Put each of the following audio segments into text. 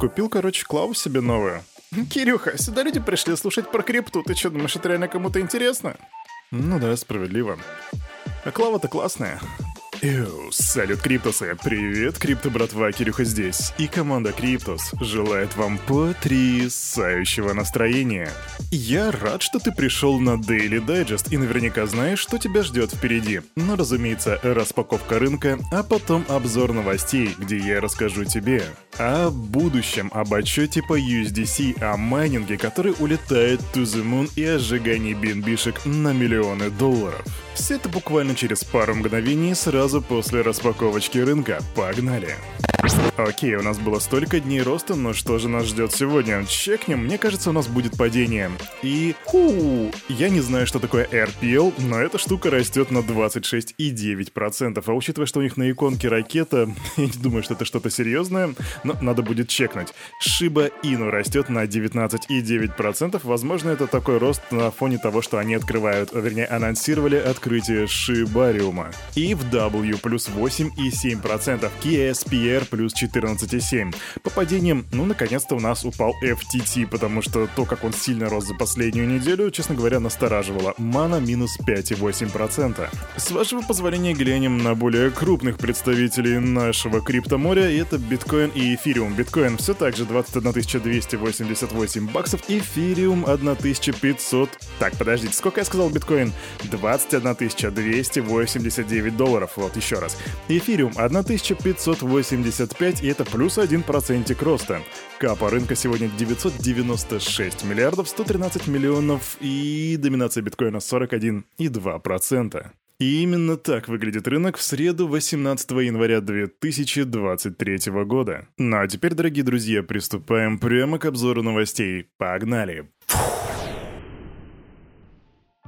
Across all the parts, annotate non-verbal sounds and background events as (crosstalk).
купил, короче, клаву себе новую. Кирюха, сюда люди пришли слушать про крипту. Ты что, думаешь, это реально кому-то интересно? Ну да, справедливо. А клава-то классная. Эу, салют, Криптусы! Привет, Крипто братва, Кирюха здесь. И команда Криптус желает вам потрясающего настроения. Я рад, что ты пришел на Daily Digest и наверняка знаешь, что тебя ждет впереди. Но, разумеется, распаковка рынка, а потом обзор новостей, где я расскажу тебе о будущем, об отчете по USDC, о майнинге, который улетает to the moon и о сжигании бинбишек на миллионы долларов. Все это буквально через пару мгновений сразу после распаковочки рынка. Погнали! Окей, у нас было столько дней роста, но что же нас ждет сегодня? Чекнем, мне кажется, у нас будет падение. И, ху, я не знаю, что такое RPL, но эта штука растет на 26,9%. А учитывая, что у них на иконке ракета, (laughs) я не думаю, что это что-то серьезное, но надо будет чекнуть. Shiba Inu растет на 19,9%. Возможно, это такой рост на фоне того, что они открывают, вернее, анонсировали открытие Шибариума. И в W плюс 8,7%. KSPR плюс 14,7. По падениям, ну, наконец-то у нас упал FTT, потому что то, как он сильно рос за последнюю неделю, честно говоря, настораживало. Мана минус 5,8%. С вашего позволения глянем на более крупных представителей нашего криптоморя, и это биткоин и эфириум. Биткоин все так же 21 288 баксов, эфириум 1500... Так, подождите, сколько я сказал биткоин? 21 289 долларов, вот еще раз. Эфириум 1585, и это плюс 1% роста. Капа рынка сегодня 996 миллиардов 113 миллионов и доминация биткоина 41,2%. И именно так выглядит рынок в среду 18 января 2023 года. Ну а теперь, дорогие друзья, приступаем прямо к обзору новостей. Погнали!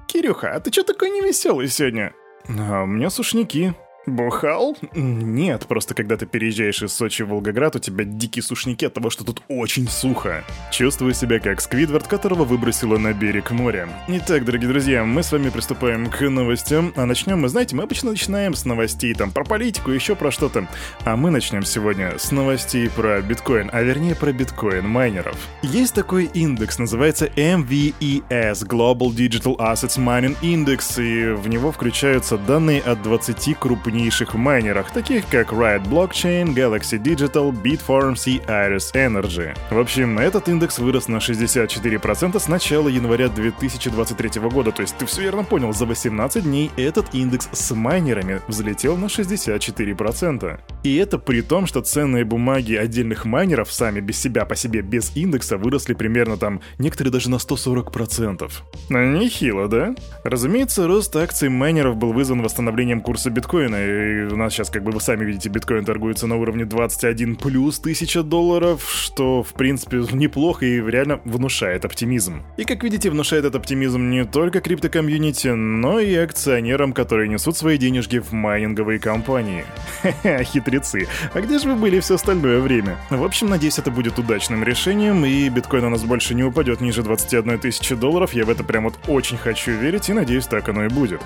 Кирюха, а ты что такой невеселый сегодня? А у меня сушники. Бухал? Нет, просто когда ты переезжаешь из Сочи в Волгоград, у тебя дикие сушники от того, что тут очень сухо. Чувствую себя как Сквидвард, которого выбросило на берег моря. Итак, дорогие друзья, мы с вами приступаем к новостям. А начнем мы, знаете, мы обычно начинаем с новостей там про политику, еще про что-то. А мы начнем сегодня с новостей про биткоин, а вернее про биткоин-майнеров. Есть такой индекс, называется MVES, Global Digital Assets Mining Index, и в него включаются данные от 20 крупнейших крупнейших майнерах, таких как Riot Blockchain, Galaxy Digital, Bitfarms и Iris Energy. В общем, этот индекс вырос на 64% с начала января 2023 года, то есть ты все верно понял, за 18 дней этот индекс с майнерами взлетел на 64%. И это при том, что ценные бумаги отдельных майнеров сами без себя по себе без индекса выросли примерно там, некоторые даже на 140%. Нехило, да? Разумеется, рост акций майнеров был вызван восстановлением курса биткоина, и у нас сейчас, как бы вы сами видите, биткоин торгуется на уровне 21 плюс тысяча долларов, что, в принципе, неплохо и реально внушает оптимизм. И, как видите, внушает этот оптимизм не только крипто community, но и акционерам, которые несут свои денежки в майнинговые компании. (laughs) Ха-ха, хитрецы. А где же вы были все остальное время? В общем, надеюсь, это будет удачным решением, и биткоин у нас больше не упадет ниже 21 тысячи долларов. Я в это прям вот очень хочу верить, и надеюсь, так оно и будет.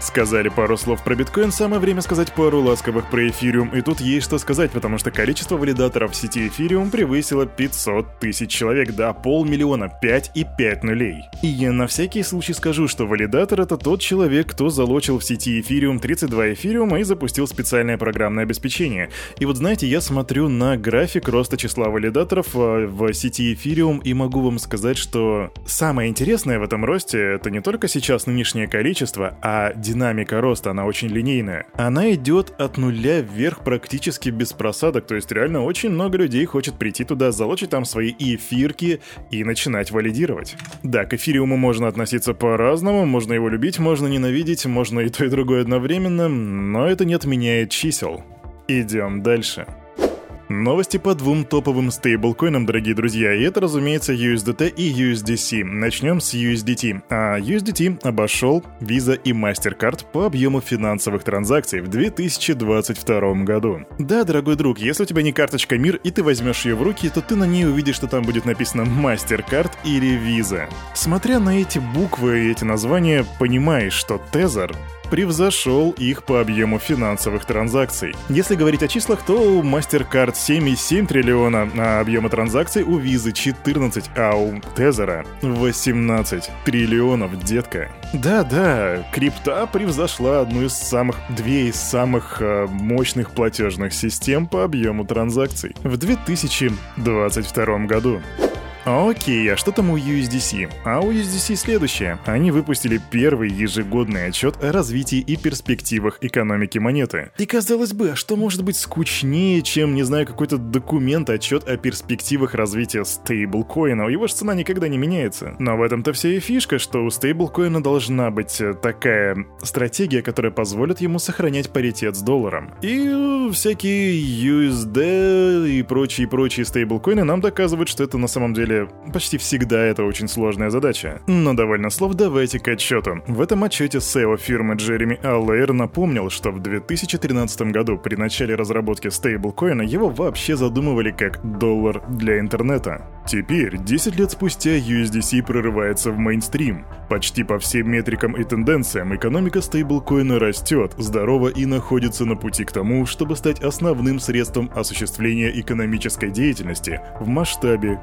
Сказали пару слов про биткоин, самое время сказать пару ласковых про эфириум. И тут есть что сказать, потому что количество валидаторов в сети эфириум превысило 500 тысяч человек, да, полмиллиона, 5 и 5 нулей. И я на всякий случай скажу, что валидатор это тот человек, кто залочил в сети эфириум 32 эфириума и запустил специальное программное обеспечение. И вот знаете, я смотрю на график роста числа валидаторов э, в сети эфириум и могу вам сказать, что самое интересное в этом росте это не только сейчас нынешнее количество, а динамика роста, она очень линейная. Она идет от нуля вверх практически без просадок, то есть реально очень много людей хочет прийти туда, залочить там свои эфирки и начинать валидировать. Да, к эфириуму можно относиться по-разному, можно его любить, можно ненавидеть, можно и то и другое одновременно, но это не отменяет чисел. Идем дальше. Новости по двум топовым стейблкоинам, дорогие друзья, и это, разумеется, USDT и USDC. Начнем с USDT. А USDT обошел Visa и MasterCard по объему финансовых транзакций в 2022 году. Да, дорогой друг, если у тебя не карточка МИР и ты возьмешь ее в руки, то ты на ней увидишь, что там будет написано MasterCard или Visa. Смотря на эти буквы и эти названия, понимаешь, что Тезер превзошел их по объему финансовых транзакций. Если говорить о числах, то у MasterCard 7,7 триллиона, а объема транзакций у Visa 14, а у Тезера 18 триллионов, детка. Да-да, крипта превзошла одну из самых, две из самых э, мощных платежных систем по объему транзакций в 2022 году. Окей, а что там у USDC? А у USDC следующее. Они выпустили первый ежегодный отчет о развитии и перспективах экономики монеты. И казалось бы, а что может быть скучнее, чем, не знаю, какой-то документ, отчет о перспективах развития стейблкоина? Его же цена никогда не меняется. Но в этом-то вся и фишка, что у стейблкоина должна быть э, такая стратегия, которая позволит ему сохранять паритет с долларом. И всякие USD и прочие-прочие стейблкоины нам доказывают, что это на самом деле почти всегда это очень сложная задача. Но довольно слов, давайте к отчету. В этом отчете SEO фирмы Джереми Аллейр напомнил, что в 2013 году при начале разработки стейблкоина его вообще задумывали как доллар для интернета. Теперь, 10 лет спустя, USDC прорывается в мейнстрим. Почти по всем метрикам и тенденциям экономика стейблкоина растет, здорово и находится на пути к тому, чтобы стать основным средством осуществления экономической деятельности в масштабе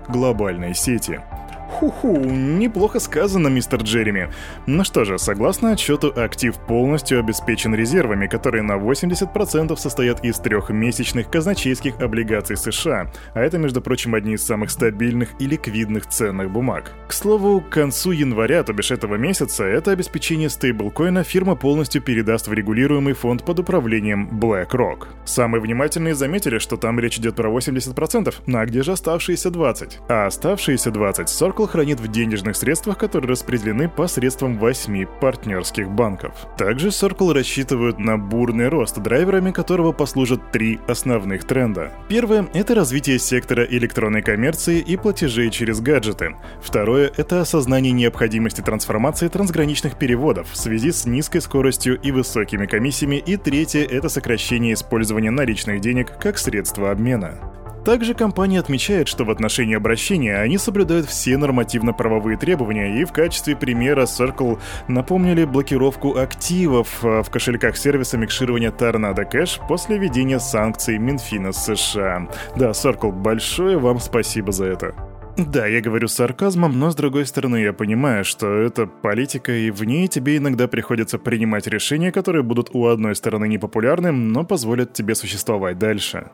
глобальной сети. Ху-ху, неплохо сказано, мистер Джереми. Ну что же, согласно отчету, актив полностью обеспечен резервами, которые на 80% состоят из трехмесячных казначейских облигаций США, а это, между прочим, одни из самых стабильных и ликвидных ценных бумаг. К слову, к концу января, то бишь этого месяца, это обеспечение стейблкоина фирма полностью передаст в регулируемый фонд под управлением BlackRock. Самые внимательные заметили, что там речь идет про 80%, ну а где же оставшиеся 20%? А оставшиеся 20% Circle хранит в денежных средствах, которые распределены посредством восьми партнерских банков. Также Circle рассчитывают на бурный рост, драйверами которого послужат три основных тренда. Первое – это развитие сектора электронной коммерции и платежей через гаджеты. Второе – это осознание необходимости трансформации трансграничных переводов в связи с низкой скоростью и высокими комиссиями. И третье – это сокращение использования наличных денег как средства обмена. Также компания отмечает, что в отношении обращения они соблюдают все нормативно-правовые требования и в качестве примера Circle напомнили блокировку активов э, в кошельках сервиса микширования Tornado Cash после введения санкций Минфина США. Да, Circle, большое вам спасибо за это. Да, я говорю с сарказмом, но с другой стороны я понимаю, что это политика, и в ней тебе иногда приходится принимать решения, которые будут у одной стороны непопулярны, но позволят тебе существовать дальше.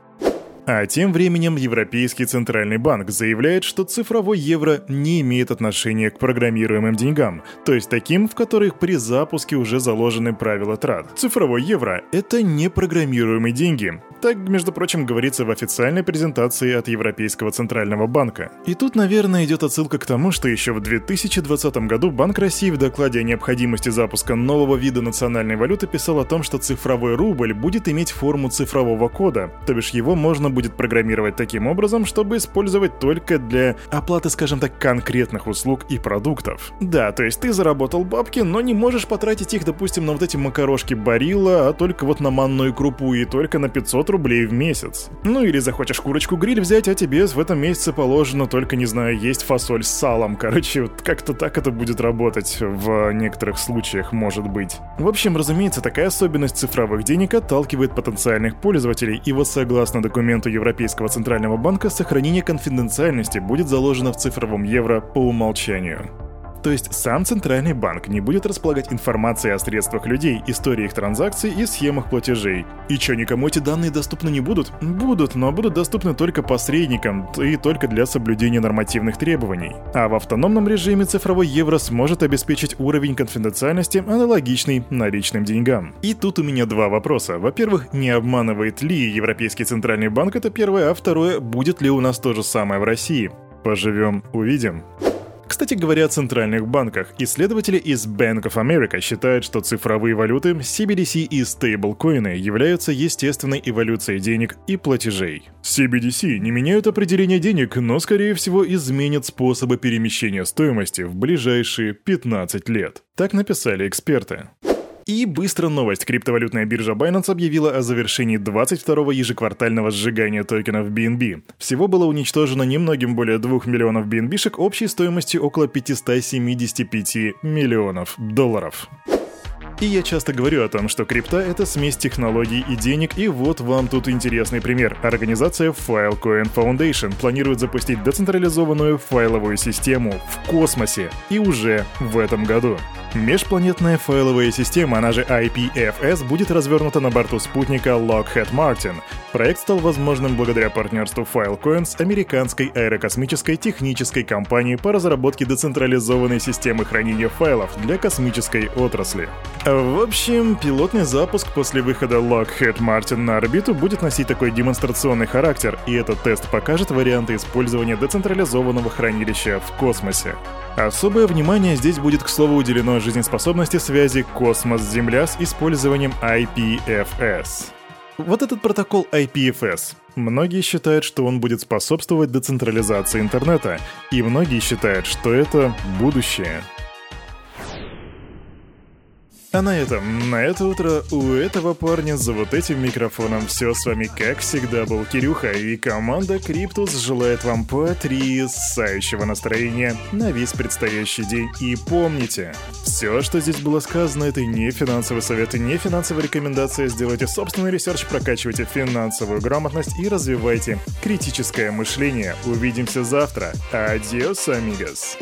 А тем временем Европейский Центральный Банк заявляет, что цифровой евро не имеет отношения к программируемым деньгам, то есть таким, в которых при запуске уже заложены правила трат. Цифровой евро — это не программируемые деньги. Так, между прочим, говорится в официальной презентации от Европейского Центрального Банка. И тут, наверное, идет отсылка к тому, что еще в 2020 году Банк России в докладе о необходимости запуска нового вида национальной валюты писал о том, что цифровой рубль будет иметь форму цифрового кода, то бишь его можно будет программировать таким образом, чтобы использовать только для оплаты, скажем так, конкретных услуг и продуктов. Да, то есть ты заработал бабки, но не можешь потратить их, допустим, на вот эти макарошки Барилла, а только вот на манную крупу и только на 500 рублей в месяц. Ну или захочешь курочку-гриль взять, а тебе в этом месяце положено только, не знаю, есть фасоль с салом. Короче, вот как-то так это будет работать в некоторых случаях, может быть. В общем, разумеется, такая особенность цифровых денег отталкивает потенциальных пользователей, и вот согласно документу Европейского Центрального банка, сохранение конфиденциальности будет заложено в цифровом евро по умолчанию. То есть сам Центральный банк не будет располагать информацией о средствах людей, истории их транзакций и схемах платежей. И что, никому эти данные доступны не будут? Будут, но будут доступны только посредникам и только для соблюдения нормативных требований. А в автономном режиме цифровой евро сможет обеспечить уровень конфиденциальности, аналогичный наличным деньгам. И тут у меня два вопроса. Во-первых, не обманывает ли Европейский Центральный банк, это первое, а второе, будет ли у нас то же самое в России? Поживем, увидим. Кстати говоря о центральных банках, исследователи из Bank of America считают, что цифровые валюты, CBDC и стейблкоины являются естественной эволюцией денег и платежей. CBDC не меняют определение денег, но скорее всего изменят способы перемещения стоимости в ближайшие 15 лет. Так написали эксперты. И быстро новость. Криптовалютная биржа Binance объявила о завершении 22-го ежеквартального сжигания токенов BNB. Всего было уничтожено немногим более 2 миллионов BNB-шек общей стоимостью около 575 миллионов долларов. И я часто говорю о том, что крипта — это смесь технологий и денег, и вот вам тут интересный пример. Организация Filecoin Foundation планирует запустить децентрализованную файловую систему в космосе, и уже в этом году. Межпланетная файловая система, она же IPFS, будет развернута на борту спутника Lockheed Martin. Проект стал возможным благодаря партнерству Filecoin с американской аэрокосмической технической компанией по разработке децентрализованной системы хранения файлов для космической отрасли. В общем, пилотный запуск после выхода Lockheed Martin на орбиту будет носить такой демонстрационный характер, и этот тест покажет варианты использования децентрализованного хранилища в космосе. Особое внимание здесь будет, к слову, уделено жизнеспособности связи космос-Земля с использованием IPFS. Вот этот протокол IPFS. Многие считают, что он будет способствовать децентрализации интернета, и многие считают, что это будущее. А на этом, на это утро у этого парня за вот этим микрофоном все с вами как всегда был Кирюха, и команда Криптус желает вам потрясающего настроения на весь предстоящий день. И помните, все, что здесь было сказано, это не финансовый совет и не финансовая рекомендация. Сделайте собственный ресерч, прокачивайте финансовую грамотность и развивайте критическое мышление. Увидимся завтра. Adiós, amigos.